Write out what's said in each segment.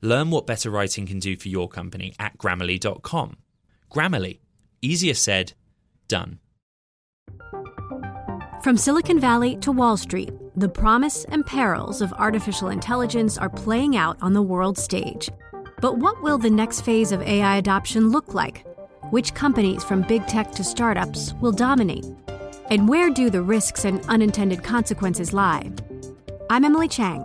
Learn what better writing can do for your company at grammarly.com. Grammarly, easier said, done. From Silicon Valley to Wall Street, the promise and perils of artificial intelligence are playing out on the world stage. But what will the next phase of AI adoption look like? Which companies, from big tech to startups, will dominate? And where do the risks and unintended consequences lie? I'm Emily Chang.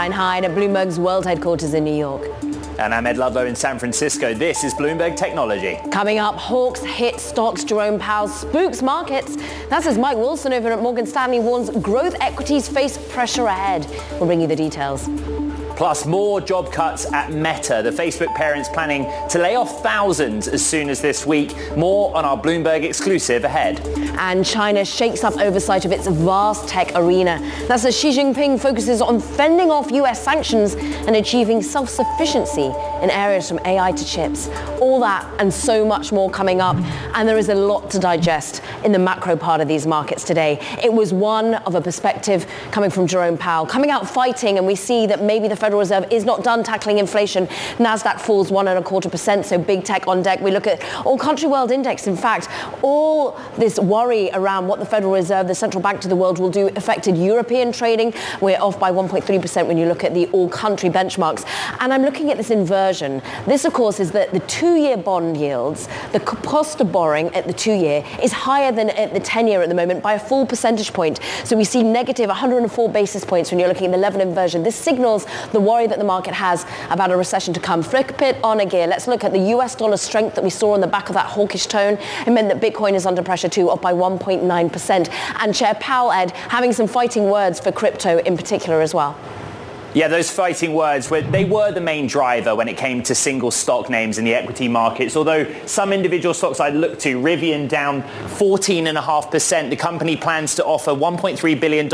Caroline Hyde at Bloomberg's world headquarters in New York. And I'm Ed Ludlow in San Francisco. This is Bloomberg Technology. Coming up, Hawks hit stocks. Jerome Powell spooks markets. That's as Mike Wilson over at Morgan Stanley warns growth equities face pressure ahead. We'll bring you the details. Plus, more job cuts at Meta. The Facebook parent's planning to lay off thousands as soon as this week. More on our Bloomberg exclusive ahead. And China shakes up oversight of its vast tech arena. That's as Xi Jinping focuses on fending off US sanctions and achieving self-sufficiency in areas from AI to chips. All that and so much more coming up. And there is a lot to digest in the macro part of these markets today. It was one of a perspective coming from Jerome Powell, coming out fighting, and we see that maybe the Federal Federal Reserve is not done tackling inflation. Nasdaq falls one and a quarter percent, so big tech on deck. We look at all country world index. In fact, all this worry around what the Federal Reserve, the central bank to the world, will do affected European trading. We're off by 1.3 percent when you look at the all country benchmarks. And I'm looking at this inversion. This, of course, is that the two-year bond yields, the cost of borrowing at the two-year is higher than at the 10-year at the moment by a full percentage point. So we see negative 104 basis points when you're looking at the level inversion. This signals the the worry that the market has about a recession to come. Flip it on a gear. Let's look at the US dollar strength that we saw on the back of that hawkish tone. It meant that Bitcoin is under pressure too, up by 1.9%. And Chair Powell, Ed, having some fighting words for crypto in particular as well. Yeah, those fighting words, were, they were the main driver when it came to single stock names in the equity markets. Although some individual stocks I looked to, Rivian down 14.5%. The company plans to offer $1.3 billion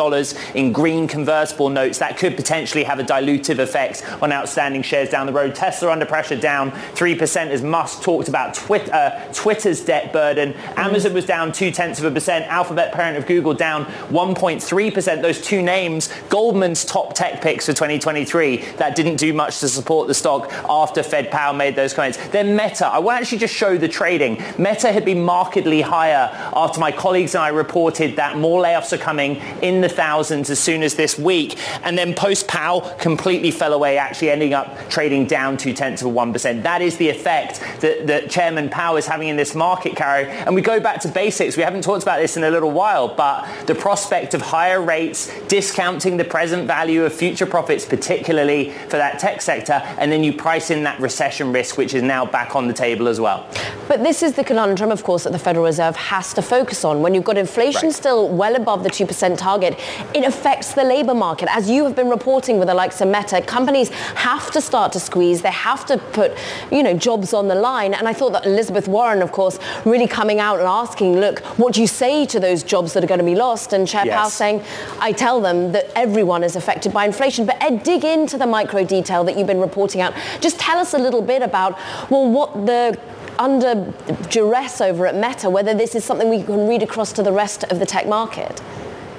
in green convertible notes. That could potentially have a dilutive effect on outstanding shares down the road. Tesla under pressure down 3% as Musk talked about Twitter, uh, Twitter's debt burden. Amazon was down two-tenths of a percent. Alphabet, parent of Google, down 1.3%. Those two names, Goldman's top tech picks for 20 2023 that didn't do much to support the stock after Fed Powell made those comments. Then Meta, I will actually just show the trading. Meta had been markedly higher after my colleagues and I reported that more layoffs are coming in the thousands as soon as this week. And then post Powell completely fell away, actually ending up trading down two tenths of a 1%. That is the effect that, that Chairman Powell is having in this market, Caro. And we go back to basics. We haven't talked about this in a little while, but the prospect of higher rates, discounting the present value of future profits profits, particularly for that tech sector, and then you price in that recession risk, which is now back on the table as well. But this is the conundrum, of course, that the Federal Reserve has to focus on. When you've got inflation right. still well above the 2% target, it affects the labor market. As you have been reporting with the likes of Meta, companies have to start to squeeze. They have to put, you know, jobs on the line. And I thought that Elizabeth Warren, of course, really coming out and asking, look, what do you say to those jobs that are going to be lost? And Chair yes. Powell saying, I tell them that everyone is affected by inflation. But Ed, dig into the micro detail that you've been reporting out. Just tell us a little bit about, well, what the under duress over at Meta, whether this is something we can read across to the rest of the tech market.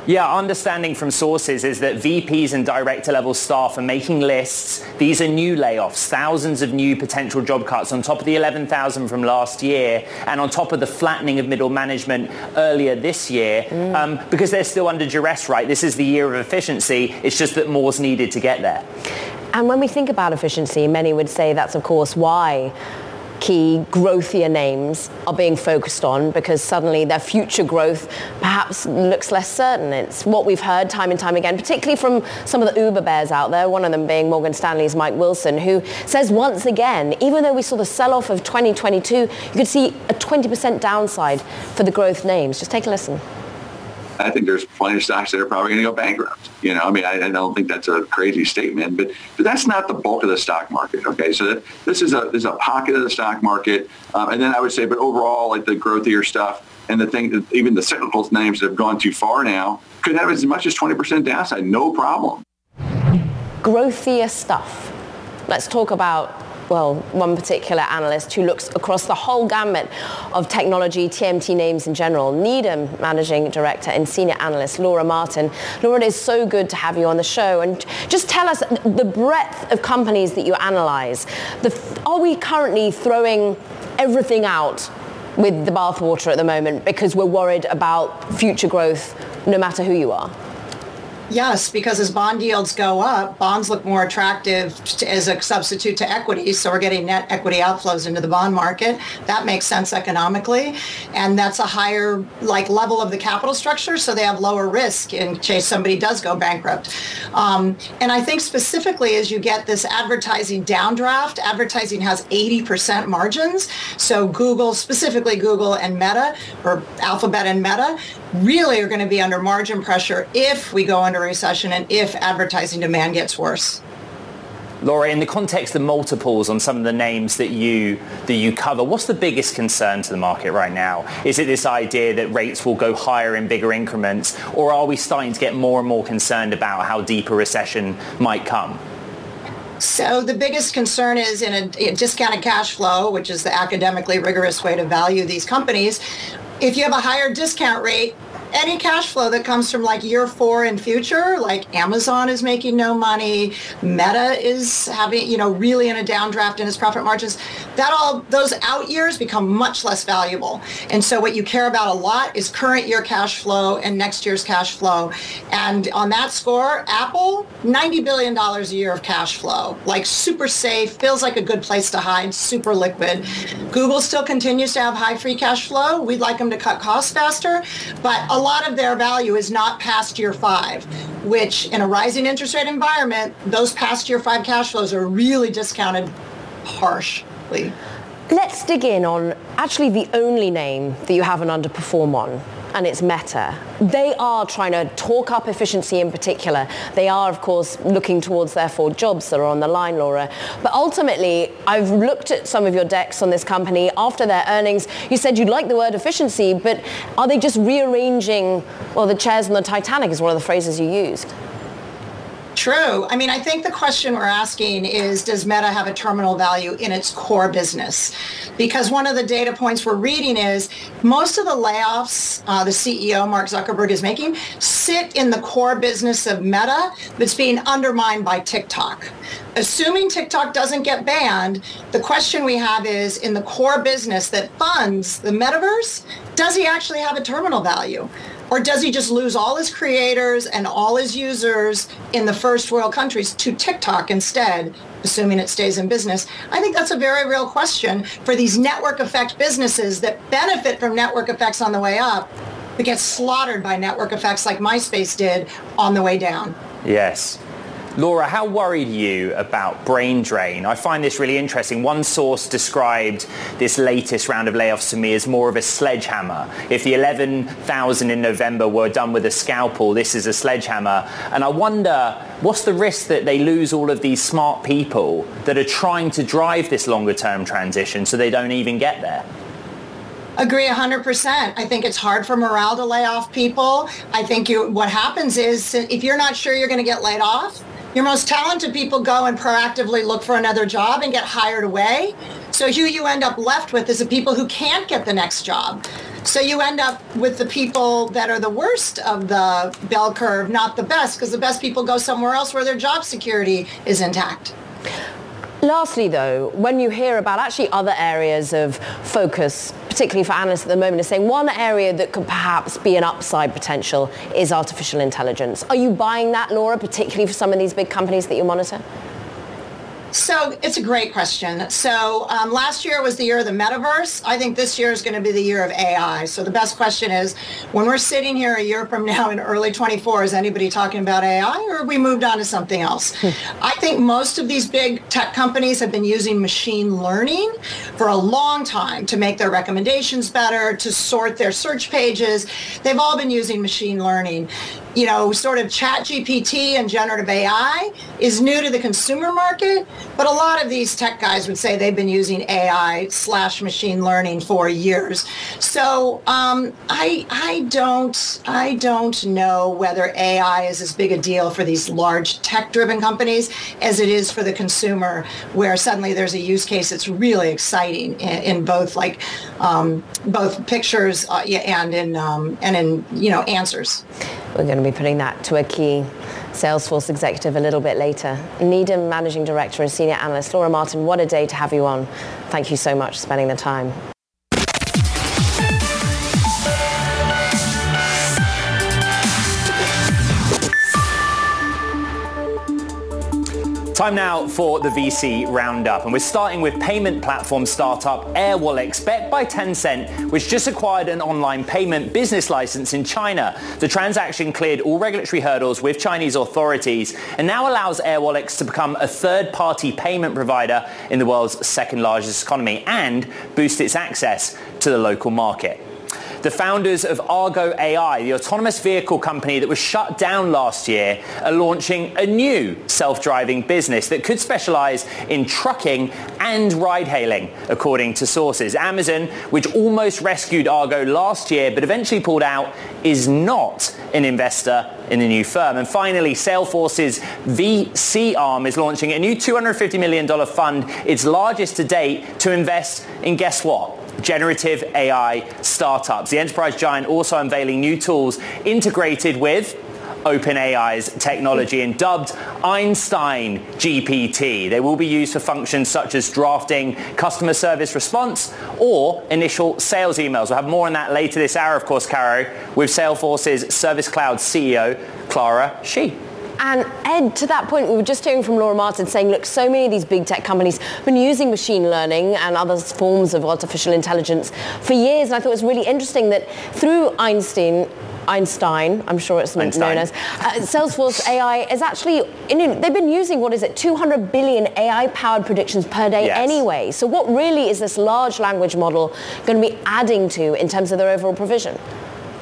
Yeah, understanding from sources is that VPs and director level staff are making lists. These are new layoffs, thousands of new potential job cuts on top of the 11,000 from last year and on top of the flattening of middle management earlier this year mm. um, because they're still under duress, right? This is the year of efficiency. It's just that more's needed to get there. And when we think about efficiency, many would say that's of course why key growthier names are being focused on because suddenly their future growth perhaps looks less certain. It's what we've heard time and time again, particularly from some of the Uber bears out there, one of them being Morgan Stanley's Mike Wilson, who says once again, even though we saw the sell-off of 2022, you could see a 20% downside for the growth names. Just take a listen. I think there's plenty of stocks that are probably going to go bankrupt. You know, I mean, I, I, don't think that's a crazy statement, but but that's not the bulk of the stock market. Okay, so that, this is a this is a pocket of the stock market, um, and then I would say, but overall, like the growthier stuff and the thing, even the cyclical names that have gone too far now could have as much as 20% downside, no problem. Growthier stuff. Let's talk about well, one particular analyst who looks across the whole gamut of technology, TMT names in general. Needham Managing Director and Senior Analyst Laura Martin. Laura, it is so good to have you on the show. And just tell us the breadth of companies that you analyze. The, are we currently throwing everything out with the bathwater at the moment because we're worried about future growth no matter who you are? Yes, because as bond yields go up, bonds look more attractive to, as a substitute to equities. So we're getting net equity outflows into the bond market. That makes sense economically. And that's a higher like level of the capital structure. So they have lower risk in case somebody does go bankrupt. Um, and I think specifically as you get this advertising downdraft, advertising has 80% margins. So Google, specifically Google and Meta, or Alphabet and Meta, really are going to be under margin pressure if we go under recession and if advertising demand gets worse. Laura, in the context of multiples on some of the names that you that you cover, what's the biggest concern to the market right now? Is it this idea that rates will go higher in bigger increments, or are we starting to get more and more concerned about how deep a recession might come? So the biggest concern is in a, a discounted cash flow, which is the academically rigorous way to value these companies if you have a higher discount rate, any cash flow that comes from like year four and future, like Amazon is making no money, Meta is having, you know, really in a downdraft in its profit margins, that all, those out years become much less valuable. And so what you care about a lot is current year cash flow and next year's cash flow. And on that score, Apple, $90 billion a year of cash flow, like super safe, feels like a good place to hide, super liquid. Google still continues to have high free cash flow. We'd like them to cut costs faster, but a lot of their value is not past year five, which in a rising interest rate environment, those past year five cash flows are really discounted harshly. Let's dig in on actually the only name that you have an underperform on, and it's Meta. They are trying to talk up efficiency in particular. They are, of course, looking towards therefore jobs that are on the line, Laura. But ultimately, I've looked at some of your decks on this company after their earnings. You said you like the word efficiency, but are they just rearranging, well, the chairs on the Titanic is one of the phrases you used. True. I mean, I think the question we're asking is, does Meta have a terminal value in its core business? Because one of the data points we're reading is most of the layoffs uh, the CEO, Mark Zuckerberg, is making sit in the core business of Meta that's being undermined by TikTok. Assuming TikTok doesn't get banned, the question we have is in the core business that funds the metaverse, does he actually have a terminal value? Or does he just lose all his creators and all his users in the first world countries to TikTok instead, assuming it stays in business? I think that's a very real question for these network effect businesses that benefit from network effects on the way up, but get slaughtered by network effects like MySpace did on the way down. Yes. Laura, how worried are you about brain drain? I find this really interesting. One source described this latest round of layoffs to me as more of a sledgehammer. If the 11,000 in November were done with a scalpel, this is a sledgehammer. And I wonder, what's the risk that they lose all of these smart people that are trying to drive this longer term transition so they don't even get there? Agree 100%. I think it's hard for morale to lay off people. I think you, what happens is if you're not sure you're going to get laid off, your most talented people go and proactively look for another job and get hired away. So who you end up left with is the people who can't get the next job. So you end up with the people that are the worst of the bell curve, not the best, because the best people go somewhere else where their job security is intact. Lastly, though, when you hear about actually other areas of focus, particularly for analysts at the moment, is saying one area that could perhaps be an upside potential is artificial intelligence. Are you buying that, Laura, particularly for some of these big companies that you monitor? So it's a great question. So um, last year was the year of the metaverse. I think this year is going to be the year of AI. So the best question is, when we're sitting here a year from now in early 24, is anybody talking about AI or have we moved on to something else? Hmm. I think most of these big tech companies have been using machine learning for a long time to make their recommendations better, to sort their search pages. They've all been using machine learning you know, sort of chat GPT and generative AI is new to the consumer market, but a lot of these tech guys would say they've been using AI slash machine learning for years. So um, I, I don't, I don't know whether AI is as big a deal for these large tech-driven companies as it is for the consumer, where suddenly there's a use case that's really exciting in, in both like um, both pictures uh, and in um, and in you know answers. We're going to be putting that to a key Salesforce executive a little bit later. Needham Managing Director and Senior Analyst Laura Martin, what a day to have you on. Thank you so much for spending the time. Time now for the VC roundup, and we're starting with payment platform startup Airwallex, backed by Tencent, which just acquired an online payment business license in China. The transaction cleared all regulatory hurdles with Chinese authorities and now allows Airwallex to become a third-party payment provider in the world's second largest economy and boost its access to the local market. The founders of Argo AI, the autonomous vehicle company that was shut down last year, are launching a new self-driving business that could specialize in trucking and ride-hailing, according to sources. Amazon, which almost rescued Argo last year but eventually pulled out, is not an investor in the new firm. And finally, Salesforce's VC arm is launching a new $250 million fund, its largest to date, to invest in guess what? Generative AI startups. The enterprise giant also unveiling new tools integrated with OpenAI's technology and dubbed Einstein GPT. They will be used for functions such as drafting customer service response or initial sales emails. We'll have more on that later this hour, of course, Caro, with Salesforce's Service Cloud CEO, Clara Shih. And Ed, to that point, we were just hearing from Laura Martin saying, look, so many of these big tech companies have been using machine learning and other forms of artificial intelligence for years. And I thought it was really interesting that through Einstein, Einstein, I'm sure it's Einstein. known as, uh, Salesforce AI is actually, they've been using, what is it, 200 billion AI-powered predictions per day yes. anyway. So what really is this large language model going to be adding to in terms of their overall provision?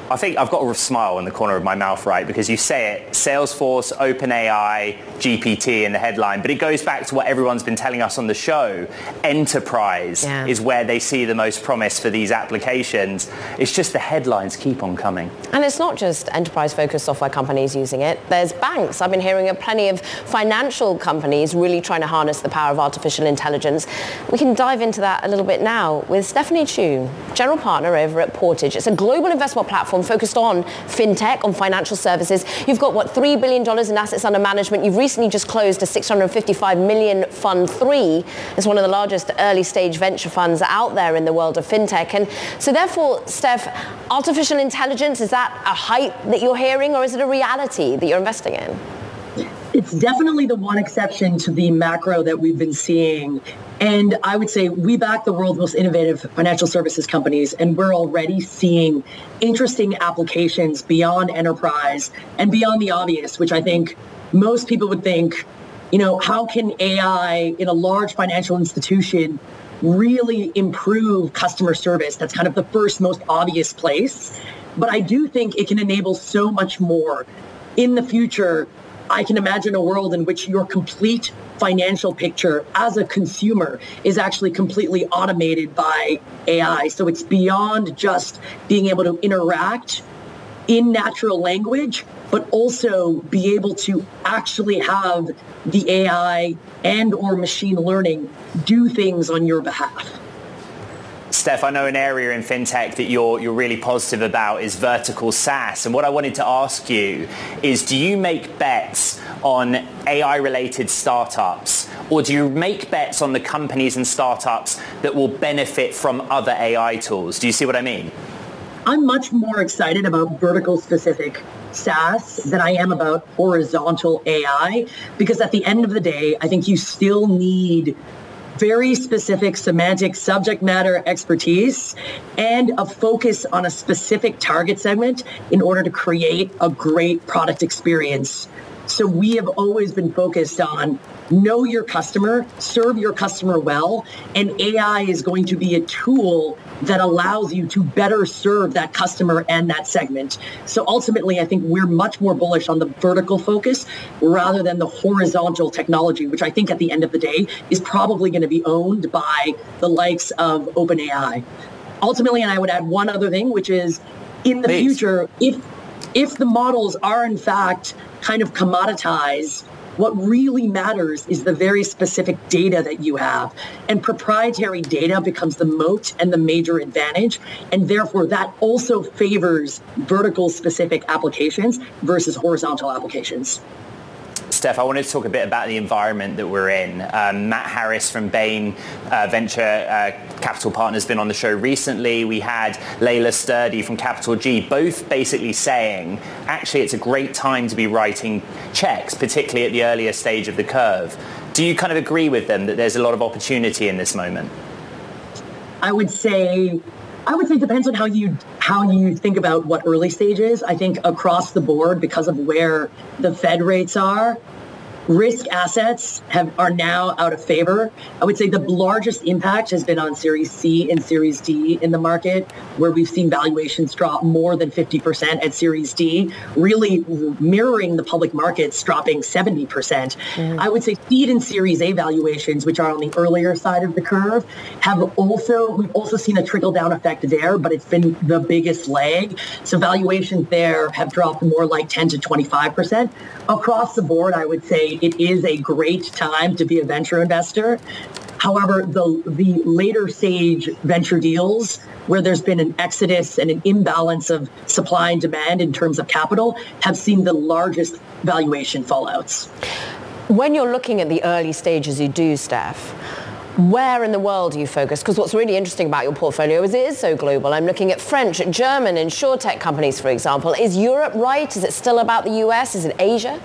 I think I've got a smile in the corner of my mouth, right? Because you say it, Salesforce, OpenAI, GPT in the headline, but it goes back to what everyone's been telling us on the show. Enterprise yeah. is where they see the most promise for these applications. It's just the headlines keep on coming. And it's not just enterprise-focused software companies using it. There's banks. I've been hearing of plenty of financial companies really trying to harness the power of artificial intelligence. We can dive into that a little bit now with Stephanie Choo, general partner over at Portage. It's a global investment platform platform focused on fintech, on financial services. You've got, what, $3 billion in assets under management. You've recently just closed a 655 million fund three. It's one of the largest early stage venture funds out there in the world of fintech. And so therefore, Steph, artificial intelligence, is that a hype that you're hearing or is it a reality that you're investing in? It's definitely the one exception to the macro that we've been seeing. And I would say we back the world's most innovative financial services companies, and we're already seeing interesting applications beyond enterprise and beyond the obvious, which I think most people would think, you know, how can AI in a large financial institution really improve customer service? That's kind of the first most obvious place. But I do think it can enable so much more in the future I can imagine a world in which your complete financial picture as a consumer is actually completely automated by AI. So it's beyond just being able to interact in natural language, but also be able to actually have the AI and or machine learning do things on your behalf. Steph, I know an area in fintech that you're, you're really positive about is vertical SaaS. And what I wanted to ask you is, do you make bets on AI-related startups, or do you make bets on the companies and startups that will benefit from other AI tools? Do you see what I mean? I'm much more excited about vertical specific SaaS than I am about horizontal AI because at the end of the day, I think you still need very specific semantic subject matter expertise and a focus on a specific target segment in order to create a great product experience. So we have always been focused on know your customer, serve your customer well, and AI is going to be a tool that allows you to better serve that customer and that segment. So ultimately, I think we're much more bullish on the vertical focus rather than the horizontal technology, which I think at the end of the day is probably going to be owned by the likes of OpenAI. Ultimately, and I would add one other thing, which is in the Please. future, if if the models are in fact kind of commoditized what really matters is the very specific data that you have. And proprietary data becomes the moat and the major advantage. And therefore, that also favors vertical specific applications versus horizontal applications. Steph, I wanted to talk a bit about the environment that we're in. Um, Matt Harris from Bain uh, Venture uh, Capital Partners has been on the show recently. We had Laela Sturdy from Capital G, both basically saying, actually, it's a great time to be writing checks, particularly at the earlier stage of the curve. Do you kind of agree with them that there's a lot of opportunity in this moment? I would say I would say it depends on how you how you think about what early stage is. I think across the board, because of where the Fed rates are, risk assets have are now out of favor. I would say the largest impact has been on Series C and Series D in the market, where we've seen valuations drop more than 50% at Series D, really mirroring the public markets dropping 70%. Mm. I would say seed and Series A valuations, which are on the earlier side of the curve, have also we've also seen a trickle down effect there, but it's been the biggest lag. So valuations there have dropped more like 10 to 25%. Across the board, I would say it is a great time to be a venture investor. However, the, the later stage venture deals where there's been an exodus and an imbalance of supply and demand in terms of capital have seen the largest valuation fallouts. When you're looking at the early stages you do, Steph, where in the world do you focus? Because what's really interesting about your portfolio is it is so global. I'm looking at French, German, and tech companies, for example. Is Europe right? Is it still about the US? Is it Asia?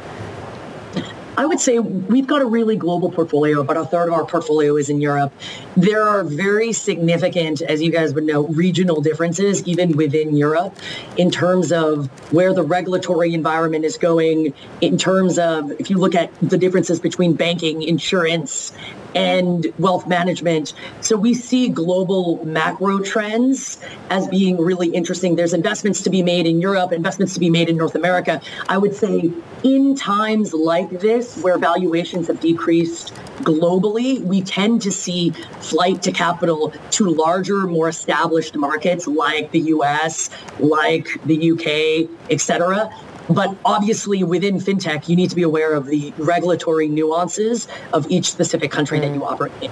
I would say we've got a really global portfolio. About a third of our portfolio is in Europe. There are very significant, as you guys would know, regional differences even within Europe in terms of where the regulatory environment is going, in terms of if you look at the differences between banking, insurance, and wealth management. So we see global macro trends as being really interesting. There's investments to be made in Europe, investments to be made in North America. I would say in times like this, where valuations have decreased globally, we tend to see flight to capital to larger, more established markets like the US, like the UK, et cetera. But obviously, within fintech, you need to be aware of the regulatory nuances of each specific country mm. that you operate in.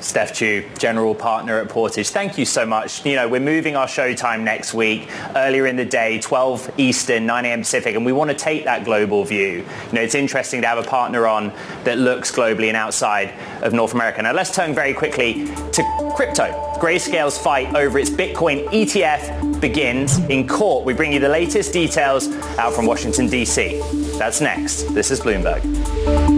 Steph Choo, General Partner at Portage. Thank you so much. You know, we're moving our show time next week, earlier in the day, 12 Eastern, 9 a.m. Pacific, and we want to take that global view. You know, it's interesting to have a partner on that looks globally and outside of North America. Now, let's turn very quickly to crypto. Grayscale's fight over its Bitcoin ETF begins in court. We bring you the latest details out from Washington, D.C. That's next. This is Bloomberg.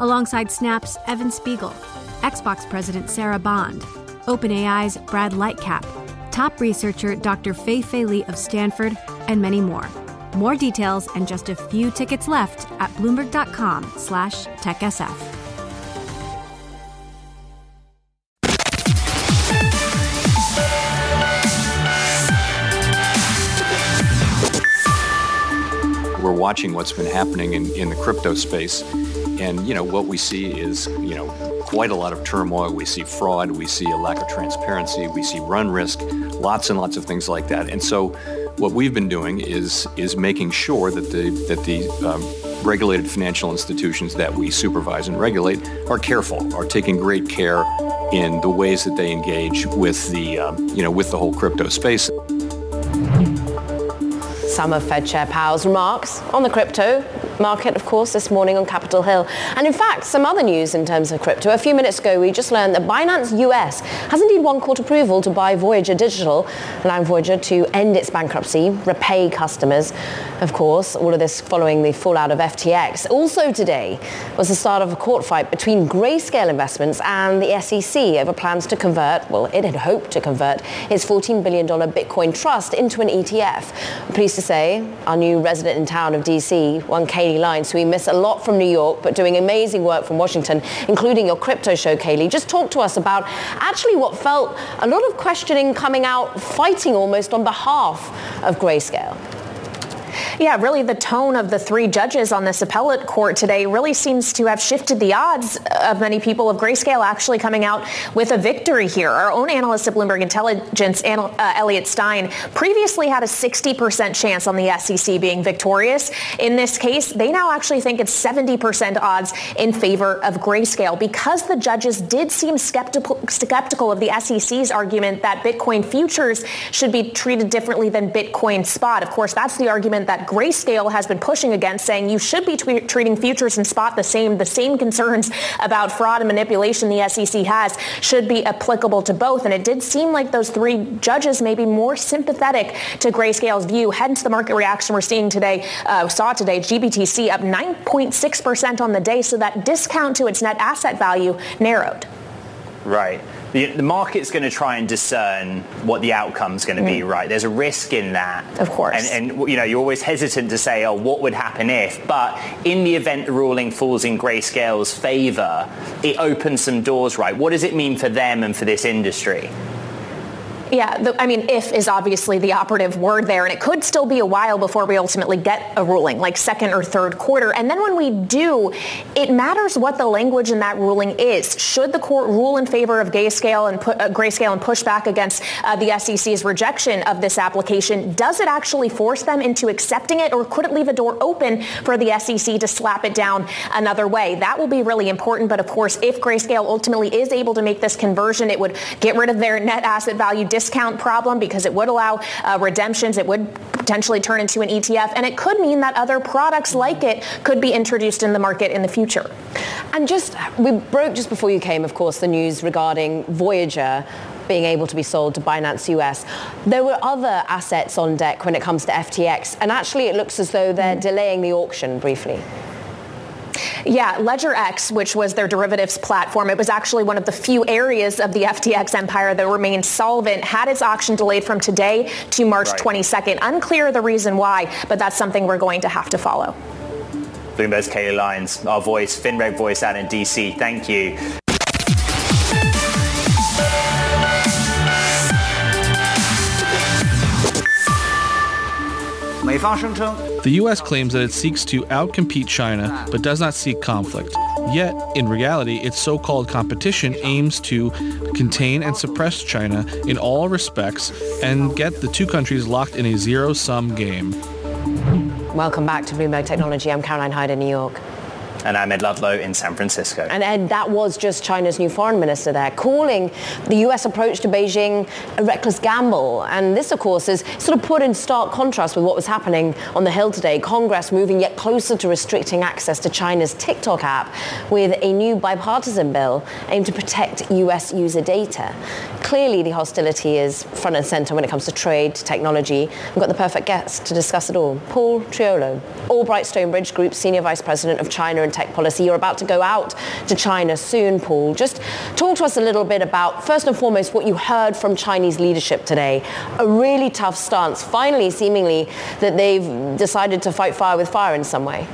alongside Snap's Evan Spiegel, Xbox President Sarah Bond, OpenAI's Brad Lightcap, top researcher Dr. Fei Fei Li of Stanford, and many more. More details and just a few tickets left at bloomberg.com slash techsf. We're watching what's been happening in, in the crypto space. And, you know, what we see is, you know, quite a lot of turmoil. We see fraud. We see a lack of transparency. We see run risk, lots and lots of things like that. And so what we've been doing is, is making sure that the, that the um, regulated financial institutions that we supervise and regulate are careful, are taking great care in the ways that they engage with the, um, you know, with the whole crypto space. Some of Fed Chair Powell's remarks on the crypto market, of course, this morning on Capitol Hill. And in fact, some other news in terms of crypto. A few minutes ago, we just learned that Binance US has indeed won court approval to buy Voyager Digital, allowing Voyager to end its bankruptcy, repay customers. Of course, all of this following the fallout of FTX. Also today was the start of a court fight between Grayscale Investments and the SEC over plans to convert, well, it had hoped to convert its $14 billion Bitcoin trust into an ETF. I'm pleased to say our new resident in town of DC, one Leinz, who we miss a lot from New York, but doing amazing work from Washington, including your crypto show, Kailey. Just talk to us about actually what felt a lot of questioning coming out, fighting almost on behalf of Grayscale. Yeah, really the tone of the three judges on this appellate court today really seems to have shifted the odds of many people of Grayscale actually coming out with a victory here. Our own analyst at Bloomberg Intelligence, uh, Elliot Stein, previously had a 60% chance on the SEC being victorious. In this case, they now actually think it's 70% odds in favor of Grayscale because the judges did seem skeptical, skeptical of the SEC's argument that Bitcoin futures should be treated differently than Bitcoin spot. Of course, that's the argument that Grayscale has been pushing against, saying you should be t- treating futures and spot the same. The same concerns about fraud and manipulation the SEC has should be applicable to both. And it did seem like those three judges may be more sympathetic to Grayscale's view. Hence the market reaction we're seeing today, uh, saw today, GBTC up 9.6% on the day. So that discount to its net asset value narrowed. Right the, the market's going to try and discern what the outcome's going to mm. be, right? There's a risk in that. Of course. And, and, you know, you're always hesitant to say, oh, what would happen if? But in the event the ruling falls in Grayscale's favor, it opens some doors, right? What does it mean for them and for this industry? Yeah, the, I mean, if is obviously the operative word there, and it could still be a while before we ultimately get a ruling, like second or third quarter. And then when we do, it matters what the language in that ruling is. Should the court rule in favor of Grayscale and, pu- uh, Grayscale and push back against uh, the SEC's rejection of this application, does it actually force them into accepting it, or could it leave a door open for the SEC to slap it down another way? That will be really important. But of course, if Grayscale ultimately is able to make this conversion, it would get rid of their net asset value discount problem because it would allow uh, redemptions. It would potentially turn into an ETF. And it could mean that other products like it could be introduced in the market in the future. And just, we broke just before you came, of course, the news regarding Voyager being able to be sold to Binance US. There were other assets on deck when it comes to FTX, and actually it looks as though they're delaying the auction briefly. Yeah, LedgerX, which was their derivatives platform, it was actually one of the few areas of the FTX empire that remained solvent, had its auction delayed from today to March right. 22nd. Unclear the reason why, but that's something we're going to have to follow. Bloomberg's Kailey Leinz, our voice, FinReg voice out in DC. Thank you. The U.S. claims that it seeks to outcompete China but does not seek conflict. Yet, in reality, its so-called competition aims to contain and suppress China in all respects and get the two countries locked in a zero-sum game. Welcome back to Bloomberg Technology. I'm Caroline Hyde in New York. And I'm Ed Ludlow in San Francisco. And Ed, that was just China's new foreign minister there, calling the US approach to Beijing a reckless gamble. And this, of course, is sort of put in stark contrast with what was happening on the Hill today. Congress moving yet closer to restricting access to China's TikTok app with a new bipartisan bill aimed to protect US user data. Clearly, the hostility is front and center when it comes to trade, technology. We've got the perfect guest to discuss it all. Paul Triolo, Albright Stonebridge Group Senior Vice President of China tech policy. You're about to go out to China soon, Paul. Just talk to us a little bit about, first and foremost, what you heard from Chinese leadership today. A really tough stance, finally, seemingly, that they've decided to fight fire with fire in some way.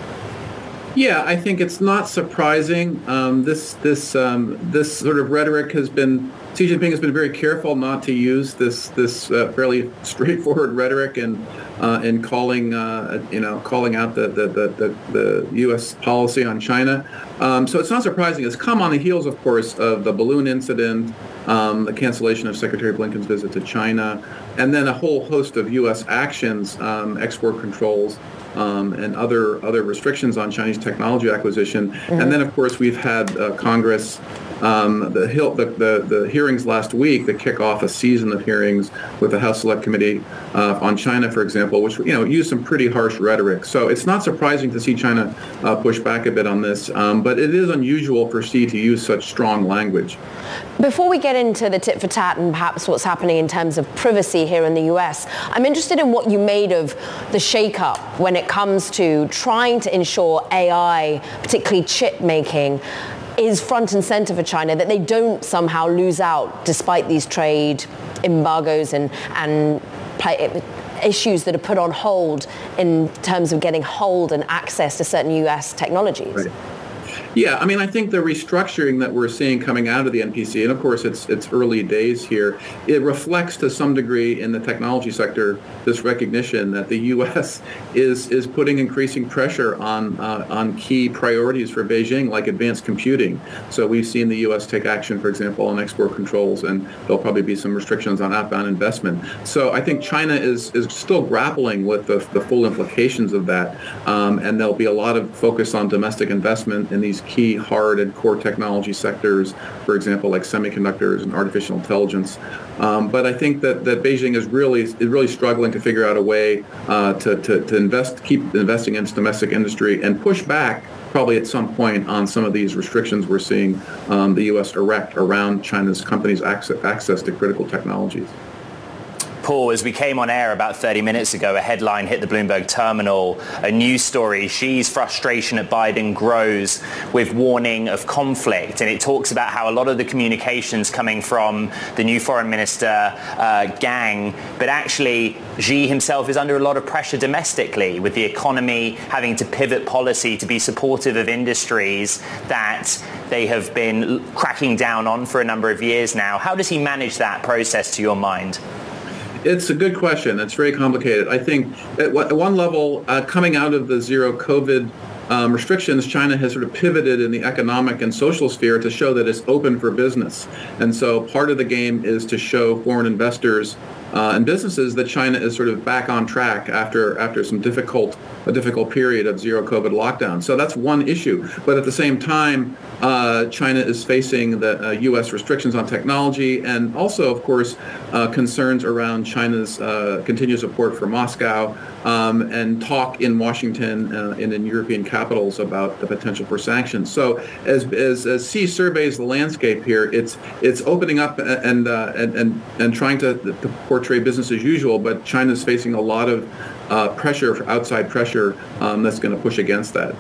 Yeah, I think it's not surprising. Um, this this um, this sort of rhetoric has been Xi Jinping has been very careful not to use this this uh, fairly straightforward rhetoric and uh, in calling uh, you know calling out the the, the, the, U.S. policy on China. Um, so it's not surprising. It's come on the heels, of course, of the balloon incident, um, the cancellation of Secretary Blinken's visit to China, and then a whole host of U.S. actions, um, export controls. Um, and other other restrictions on Chinese technology acquisition, mm-hmm. and then of course we've had uh, Congress um, the, the, the, the, hearings last week that kick off a season of hearings with the House Select Committee uh, on China, for example, which you know used some pretty harsh rhetoric. So it's not surprising to see China uh, push back a bit on this, um, but it is unusual for Xi to use such strong language. Before we get into the tit for tat and perhaps what's happening in terms of privacy here in the US, I'm interested in what you made of the shakeup when it comes to trying to ensure AI, particularly chip making, is front and center for China, that they don't somehow lose out despite these trade embargoes and, and issues that are put on hold in terms of getting hold and access to certain US technologies. Right. Yeah, I mean, I think the restructuring that we're seeing coming out of the NPC, and of course it's it's early days here, it reflects to some degree in the technology sector this recognition that the U.S. is is putting increasing pressure on uh, on key priorities for Beijing, like advanced computing. So we've seen the U.S. take action, for example, on export controls, and there'll probably be some restrictions on outbound investment. So I think China is is still grappling with the, the full implications of that, um, and there'll be a lot of focus on domestic investment in these key hard and core technology sectors, for example, like semiconductors and artificial intelligence. Um, but I think that, that Beijing is really is really struggling to figure out a way uh, to, to, to invest, keep investing in its domestic industry and push back probably at some point on some of these restrictions we're seeing um, the U.S. erect around China's companies' access, access to critical technologies. Paul, as we came on air about 30 minutes ago, a headline hit the Bloomberg terminal, a news story. Xi's frustration at Biden grows with warning of conflict. And it talks about how a lot of the communications coming from the new foreign minister uh, gang, but actually Xi himself is under a lot of pressure domestically with the economy having to pivot policy to be supportive of industries that they have been cracking down on for a number of years now. How does he manage that process to your mind? It's a good question. It's very complicated. I think at one level, uh, coming out of the zero COVID um, restrictions, China has sort of pivoted in the economic and social sphere to show that it's open for business. And so part of the game is to show foreign investors uh, and businesses that China is sort of back on track after after some difficult a difficult period of zero COVID lockdown. So that's one issue. But at the same time, uh, China is facing the uh, U.S. restrictions on technology and also, of course, uh, concerns around China's uh, continued support for Moscow um, and talk in Washington uh, and in European capitals about the potential for sanctions. So as as, as Xi surveys the landscape here, it's it's opening up and and, and and trying to, to portray business as usual, but China's facing a lot of uh, pressure, outside pressure, um, that's going to push against that.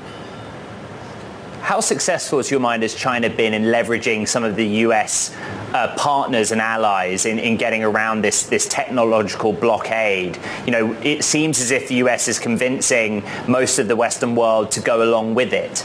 How successful, to your mind, has China been in leveraging some of the US uh, partners and allies in, in getting around this, this technological blockade? You know, it seems as if the US is convincing most of the Western world to go along with it.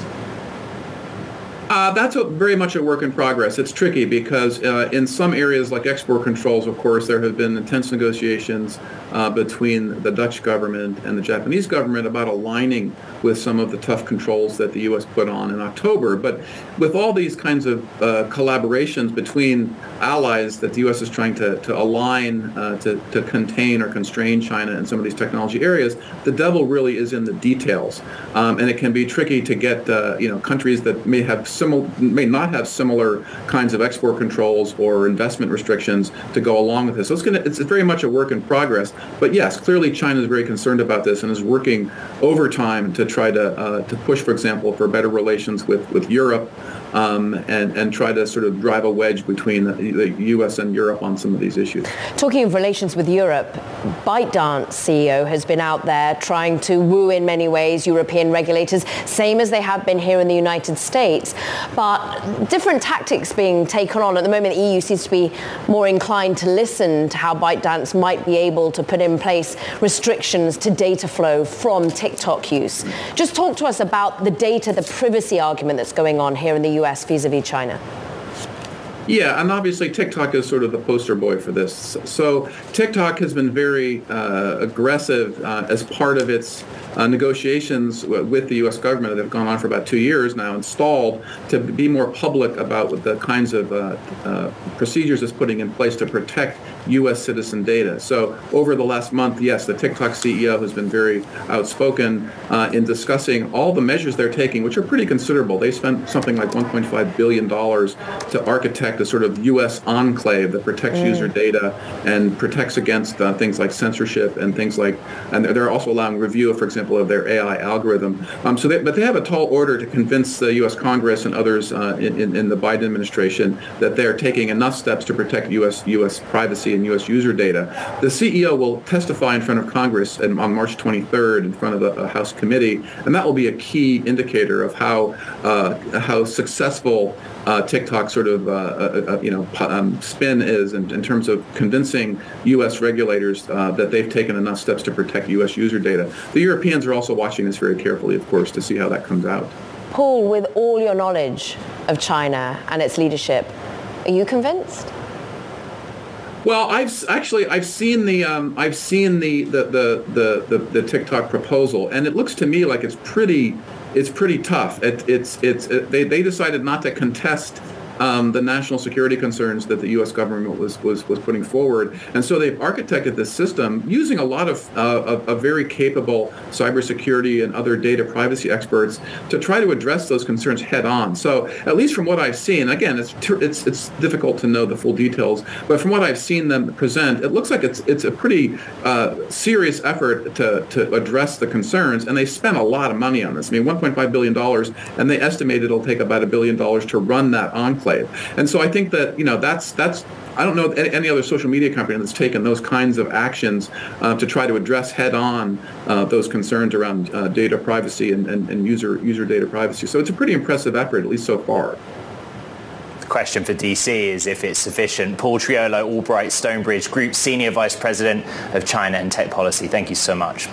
Uh, that's a, very much a work in progress. It's tricky because uh, in some areas like export controls, of course, there have been intense negotiations uh, between the Dutch government and the Japanese government about aligning with some of the tough controls that the U.S. put on in October. But with all these kinds of uh, collaborations between allies that the U.S. is trying to, to align uh, to, to contain or constrain China in some of these technology areas, the devil really is in the details. Um, and it can be tricky to get uh, you know countries that may have similar may not have similar kinds of export controls or investment restrictions to go along with this. So it's going to it's very much a work in progress. But yes, clearly China is very concerned about this and is working overtime to try to uh, to push, for example, for better relations with with Europe um, and, and try to sort of drive a wedge between the, U.S. and Europe on some of these issues. Talking of relations with Europe, ByteDance CEO has been out there trying to woo in many ways European regulators, same as they have been here in the United States. But different tactics being taken on. At the moment, the EU seems to be more inclined to listen to how ByteDance might be able to put in place restrictions to data flow from TikTok use. Just talk to us about the data, the privacy argument that's going on here in the US vis-a-vis China. Yeah, and obviously TikTok is sort of the poster boy for this. So TikTok has been very uh, aggressive uh, as part of its uh, negotiations with the U.S. government that have gone on for about two years now, installed to be more public about the kinds of uh, uh, procedures it's putting in place to protect U.S. citizen data. So over the last month, yes, the TikTok CEO has been very outspoken uh, in discussing all the measures they're taking, which are pretty considerable. They spent something like $1.5 billion to architect a sort of U.S. enclave that protects mm. user data and protects against uh, things like censorship and things like, and they're also allowing review, for example, of their AI algorithm. Um, so, they, but they have a tall order to convince the U.S. Congress and others uh, in, in the Biden administration that they're taking enough steps to protect U.S. U.S. privacy and U.S. user data. The CEO will testify in front of Congress on March 23rd in front of a, House committee, and that will be a key indicator of how uh, how successful uh, TikTok sort of uh, uh, uh you know um, spin is in, in, terms of convincing U.S. regulators uh, that they've taken enough steps to protect U.S. user data. The Europeans are also watching this very carefully, of course, to see how that comes out. Paul, with all your knowledge of China and its leadership, are you convinced? Well, I've actually I've seen the um, I've seen the the, the the, the the TikTok proposal, and it looks to me like it's pretty it's pretty tough. It, it's it's it, they they decided not to contest um, the national security concerns that the U.S. government was, was, was putting forward. And so they've architected this system using a lot of, uh, very capable cybersecurity and other data privacy experts to try to address those concerns head on. So at least from what I've seen, again, it's, it's, it's difficult to know the full details, but from what I've seen them present, it looks like it's, it's a pretty uh, serious effort to, to address the concerns. And they spent a lot of money on this. I mean, $1.5 billion, and they estimate it'll take about a billion dollars to run that enclave and so I think that you know that's that's I don't know any other social media company that's taken those kinds of actions uh, to try to address head-on uh, those concerns around uh, data privacy and, and, and, user user data privacy. So it's a pretty impressive effort, at least so far. The question for DC is if it's sufficient. Paul Triolo, Albright Stonebridge, Group Senior Vice President of China and Tech Policy. Thank you so much.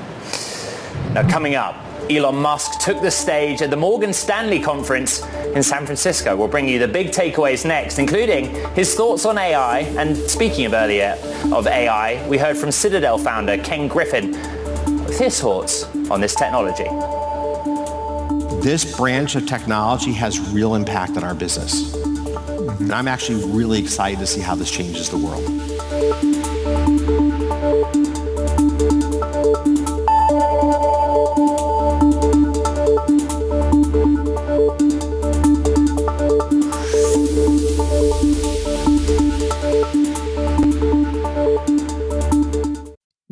Now, coming up, Elon Musk took the stage at the Morgan Stanley conference in San Francisco. We'll bring you the big takeaways next, including his thoughts on AI. And speaking of earlier of AI, we heard from Citadel founder Ken Griffin with his thoughts on this technology. This branch of technology has real impact on our business. And I'm actually really excited to see how this changes the world.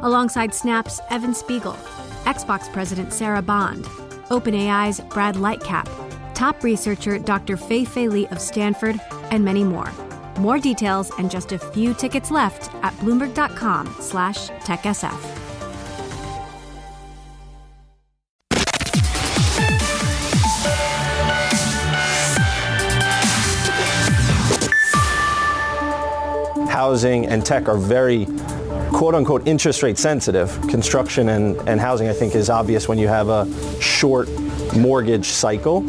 alongside Snap's Evan Spiegel, Xbox President Sarah Bond, OpenAI's Brad Lightcap, top researcher Dr. Fei Fei Li of Stanford, and many more. More details and just a few tickets left at bloomberg.com slash techsf. Housing and tech are very quote unquote interest rate sensitive. Construction and, and housing, I think, is obvious when you have a short mortgage cycle.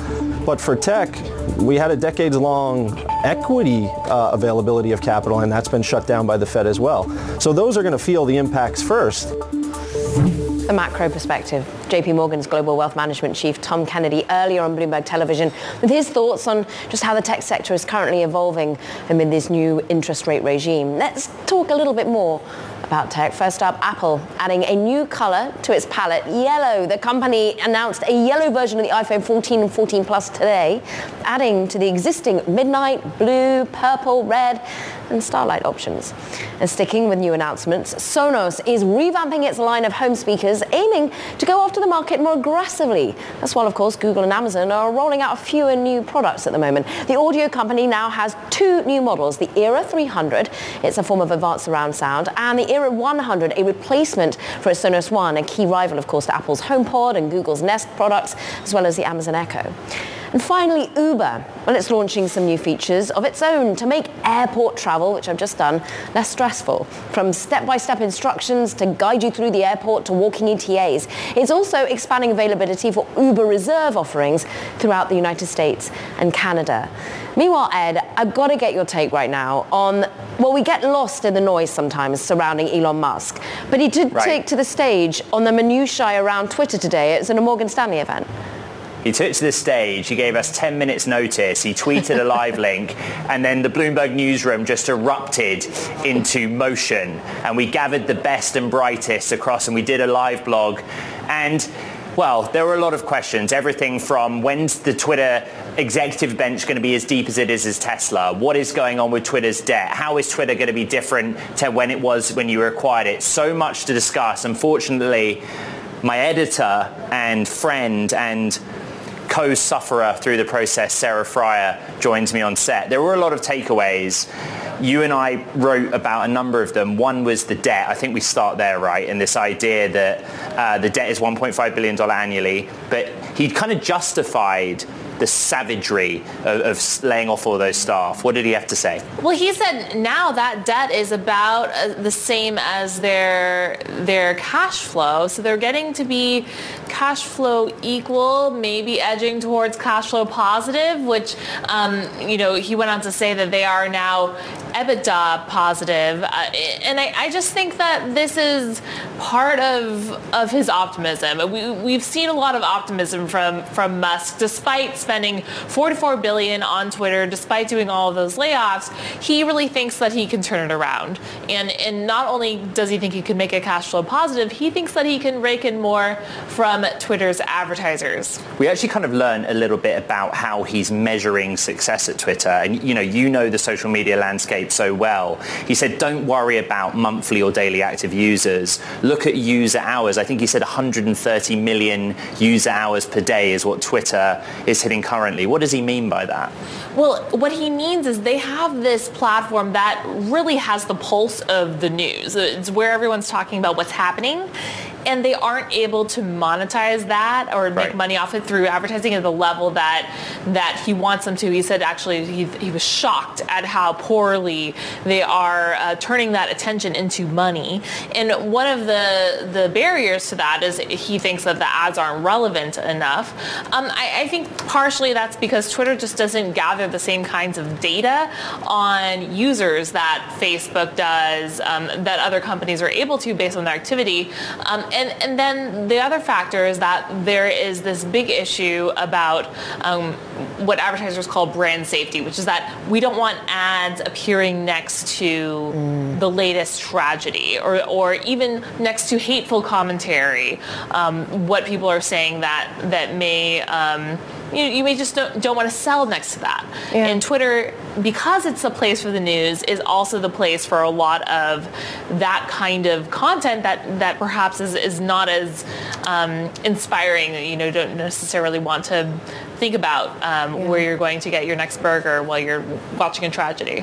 But for tech, we had a decades long equity uh, availability of capital, and that's been shut down by the Fed as well. So those are going to feel the impacts first. The macro perspective. JP Morgan's Global Wealth Management Chief Tom Kennedy earlier on Bloomberg Television with his thoughts on just how the tech sector is currently evolving amid this new interest rate regime. Let's talk a little bit more about tech. First up, Apple adding a new color to its palette, yellow. The company announced a yellow version of the iPhone 14 and 14 Plus today, adding to the existing midnight, blue, purple, red, and starlight options. And sticking with new announcements, Sonos is revamping its line of home speakers, aiming to go after the market more aggressively. That's while, of course, Google and Amazon are rolling out fewer new products at the moment. The audio company now has two new models, the Era 300, it's a form of advanced surround sound, and the Era 100, a replacement for a Sonos One, a key rival, of course, to Apple's HomePod and Google's Nest products, as well as the Amazon Echo. And finally, Uber. Well, it's launching some new features of its own to make airport travel, which I've just done, less stressful. From step-by-step instructions to guide you through the airport to walking ETAs. It's also expanding availability for Uber Reserve offerings throughout the United States and Canada. Meanwhile, Ed, I've got to get your take right now on, well, we get lost in the noise sometimes surrounding Elon Musk, but he did Right. take to the stage on the minutiae around Twitter today. It was in a Morgan Stanley event. He took to the stage, he gave us 10 minutes notice, he tweeted a live link, and then the Bloomberg newsroom just erupted into motion. And we gathered the best and brightest across and we did a live blog. And well, there were a lot of questions. Everything from when's the Twitter executive bench going to be as deep as it is as Tesla? What is going on with Twitter's debt? How is Twitter going to be different to when it was when you acquired it? So much to discuss. Unfortunately, my editor and friend and co-sufferer through the process, Sarah Frier, joins me on set. There were a lot of takeaways. You and I wrote about a number of them. One was the debt. I think we start there, right? And this idea that uh, the debt is $1.5 billion annually. But he kind of justified the savagery of, of laying off all those staff. What did he have to say? Well, he said now that debt is about uh, the same as their their cash flow, so they're getting to be cash flow equal, maybe edging towards cash flow positive. Which, um, you know, he went on to say that they are now EBITDA positive, uh, and I, I just think that this is part of of his optimism. We, we've seen a lot of optimism from from Musk, despite spending 44 billion on Twitter, despite doing all of those layoffs. He really thinks that he can turn it around, and and not only does he think he can make it cash flow positive, he thinks that he can rake in more from Twitter's advertisers. We actually kind of learned a little bit about how he's measuring success at Twitter. And you know, you know the social media landscape so well. He said, don't worry about monthly or daily active users. Look at user hours. I think he said 130 million user hours per day is what Twitter is hitting currently. What does he mean by that? Well, what he means is they have this platform that really has the pulse of the news. It's where everyone's talking about what's happening. And they aren't able to monetize that or make Right. money off it through advertising at the level that that he wants them to. He said actually he, he was shocked at how poorly they are uh, turning that attention into money. And one of the the barriers to that is he thinks that the ads aren't relevant enough. Um, I, I think partially that's because Twitter just doesn't gather the same kinds of data on users that Facebook does, um, that other companies are able to based on their activity. Um, and, and then the other factor is that there is this big issue about um, what advertisers call brand safety, which is that we don't want ads appearing next to mm. the latest tragedy or, or even next to hateful commentary, um, what people are saying that, that may um, you, you may just don't, don't want to sell next to that. Yeah. And Twitter, because it's the place for the news, is also the place for a lot of that kind of content that, that perhaps is, is not as um, inspiring. You know, don't necessarily want to think about um, yeah. where you're going to get your next burger while you're watching a tragedy.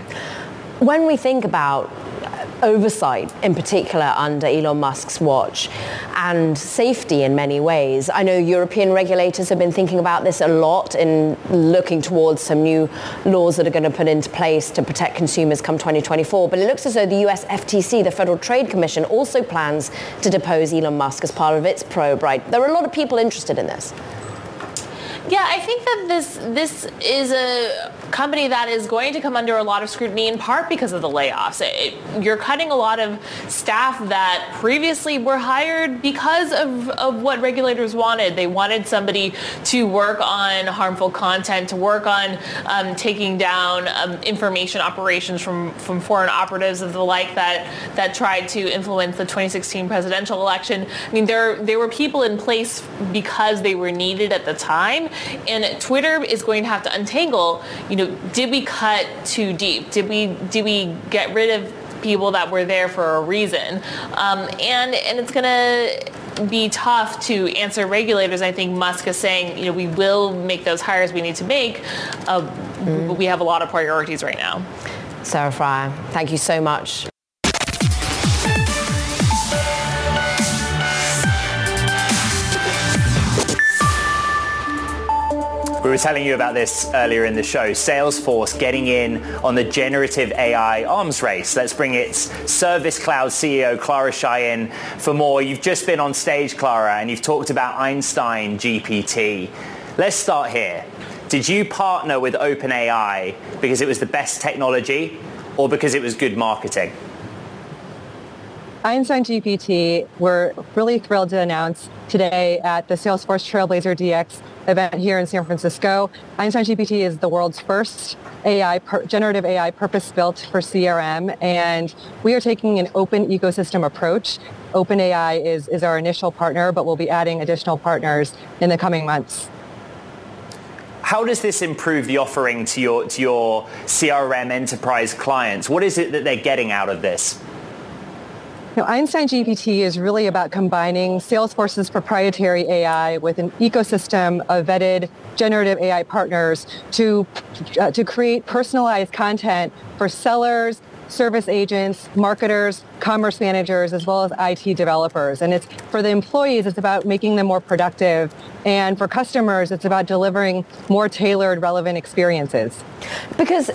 When we think about oversight in particular under Elon Musk's watch and safety in many ways. I know European regulators have been thinking about this a lot in looking towards some new laws that are going to put into place to protect consumers come 2024. But it looks as though the US FTC, the Federal Trade Commission, also plans to depose Elon Musk as part of its probe, right? There are a lot of people interested in this. Yeah, I think that this this is a company that is going to come under a lot of scrutiny in part because of the layoffs. It, you're cutting a lot of staff that previously were hired because of, of what regulators wanted. They wanted somebody to work on harmful content, to work on um, taking down um, information operations from, from foreign operatives of the like that, that tried to influence the 2016 presidential election. I mean, there, there were people in place because they were needed at the time. And Twitter is going to have to untangle, you know, did we cut too deep? Did we did we get rid of people that were there for a reason? Um, and and it's gonna be tough to answer regulators. I think Musk is saying, you know, we will make those hires we need to make, uh, mm. but we have a lot of priorities right now. Sarah Frier, thank you so much. We were telling you about this earlier in the show. Salesforce getting in on the generative AI arms race. Let's bring its Service Cloud CEO, Clara Shih in for more. You've just been on stage, Clara, and you've talked about Einstein GPT. Let's start here. Did you partner with OpenAI because it was the best technology or because it was good marketing? Einstein GPT, we're really thrilled to announce today at the Salesforce Trailblazer DX event here in San Francisco. Einstein GPT is the world's first AI, generative AI purpose-built for CRM, and we are taking an open ecosystem approach. OpenAI is, is our initial partner, but we'll be adding additional partners in the coming months. How does this improve the offering to your, to your CRM enterprise clients? What is it that they're getting out of this? Now, Einstein GPT is really about combining Salesforce's proprietary AI with an ecosystem of vetted generative AI partners to, uh, to create personalized content for sellers, service agents, marketers, commerce managers, as well as IT developers. And it's for the employees, it's about making them more productive. And for customers, it's about delivering more tailored, relevant experiences. Because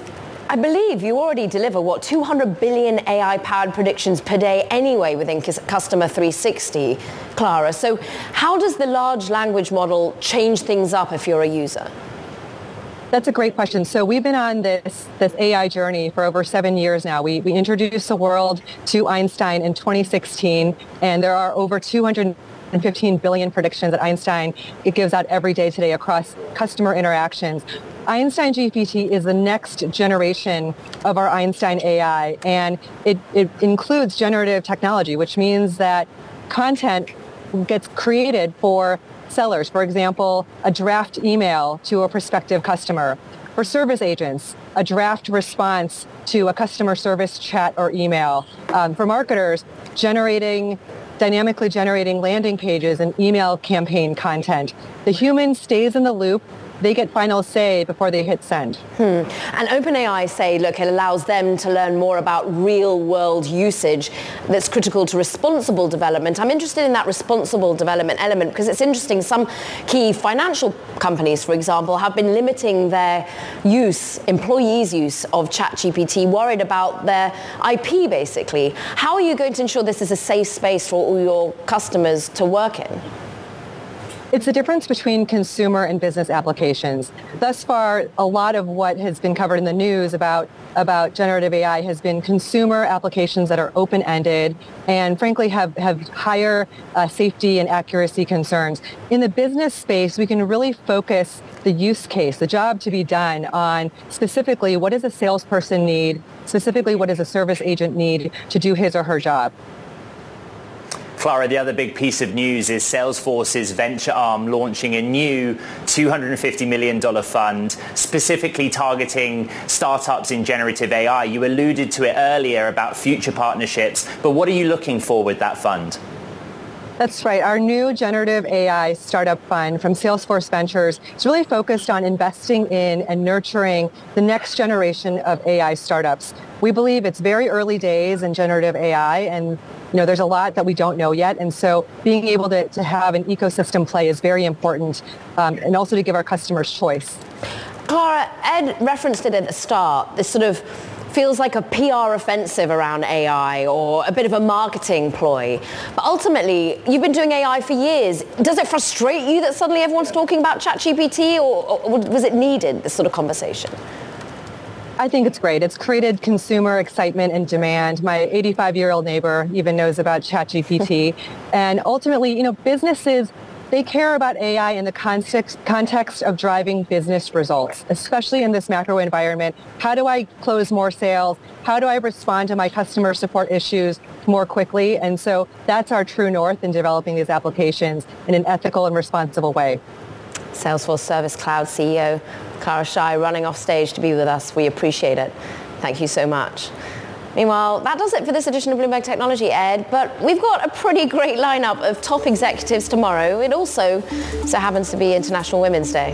I believe you already deliver, what, 200 billion AI-powered predictions per day anyway within Customer 360, Clara. So how does the large language model change things up if you're a user? That's a great question. So we've been on this, this AI journey for over seven years now. We, we introduced the world to Einstein in 2016, and there are over 215 billion predictions that Einstein it gives out every day today across customer interactions. Einstein GPT is the next generation of our Einstein AI, and it, it includes generative technology, which means that content gets created for sellers. For example, a draft email to a prospective customer. For service agents, a draft response to a customer service chat or email. Um, for marketers, generating dynamically generating landing pages and email campaign content. The human stays in the loop they get final say before they hit send. Hmm. And OpenAI say, look, it allows them to learn more about real world usage that's critical to responsible development. I'm interested in that responsible development element because it's interesting. Some key financial companies, for example, have been limiting their use, employees' use of ChatGPT, worried about their IP basically. How are you going to ensure this is a safe space for all your customers to work in? It's the difference between consumer and business applications. Thus far, a lot of what has been covered in the news about, about generative AI has been consumer applications that are open-ended and frankly have, have higher uh, safety and accuracy concerns. In the business space, we can really focus the use case, the job to be done on specifically what does a salesperson need, specifically what does a service agent need to do his or her job. Clara, the other big piece of news is Salesforce's venture arm launching a new $250 million fund specifically targeting startups in generative AI. You alluded to it earlier about future partnerships, but what are you looking for with that fund? That's right. Our new generative AI startup fund from Salesforce Ventures is really focused on investing in and nurturing the next generation of AI startups. We believe it's very early days in generative AI and you know, there's a lot that we don't know yet. And so being able to, to have an ecosystem play is very important um, and also to give our customers choice. Clara, Ed referenced it at the start, this sort of feels like a PR offensive around AI or a bit of a marketing ploy. But ultimately, you've been doing AI for years. Does it frustrate you that suddenly everyone's talking about ChatGPT or, or was it needed, this sort of conversation? I think it's great. It's created consumer excitement and demand. My 85-year-old neighbor even knows about ChatGPT. and ultimately, you know, businesses, they care about AI in the context, context of driving business results, especially in this macro environment. How do I close more sales? How do I respond to my customer support issues more quickly? And so that's our true north in developing these applications in an ethical and responsible way. Salesforce Service Cloud CEO Clara Shih running off stage to be with us. We appreciate it. Thank you so much. Meanwhile, that does it for this edition of Bloomberg Technology, Ed, but we've got a pretty great lineup of top executives tomorrow. It also so happens to be International Women's Day.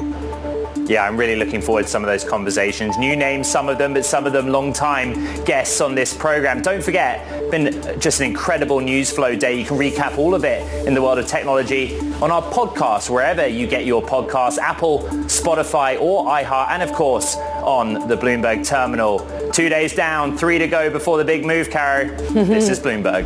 Yeah, I'm really looking forward to some of those conversations. New names, some of them, but some of them long-time guests on this program. Don't forget, been just an incredible news flow day. You can recap all of it in the world of technology on our podcast, wherever you get your podcasts, Apple, Spotify, or iHeart, and of course on the Bloomberg terminal. Two days down, three to go before the big move, Caro. this is Bloomberg.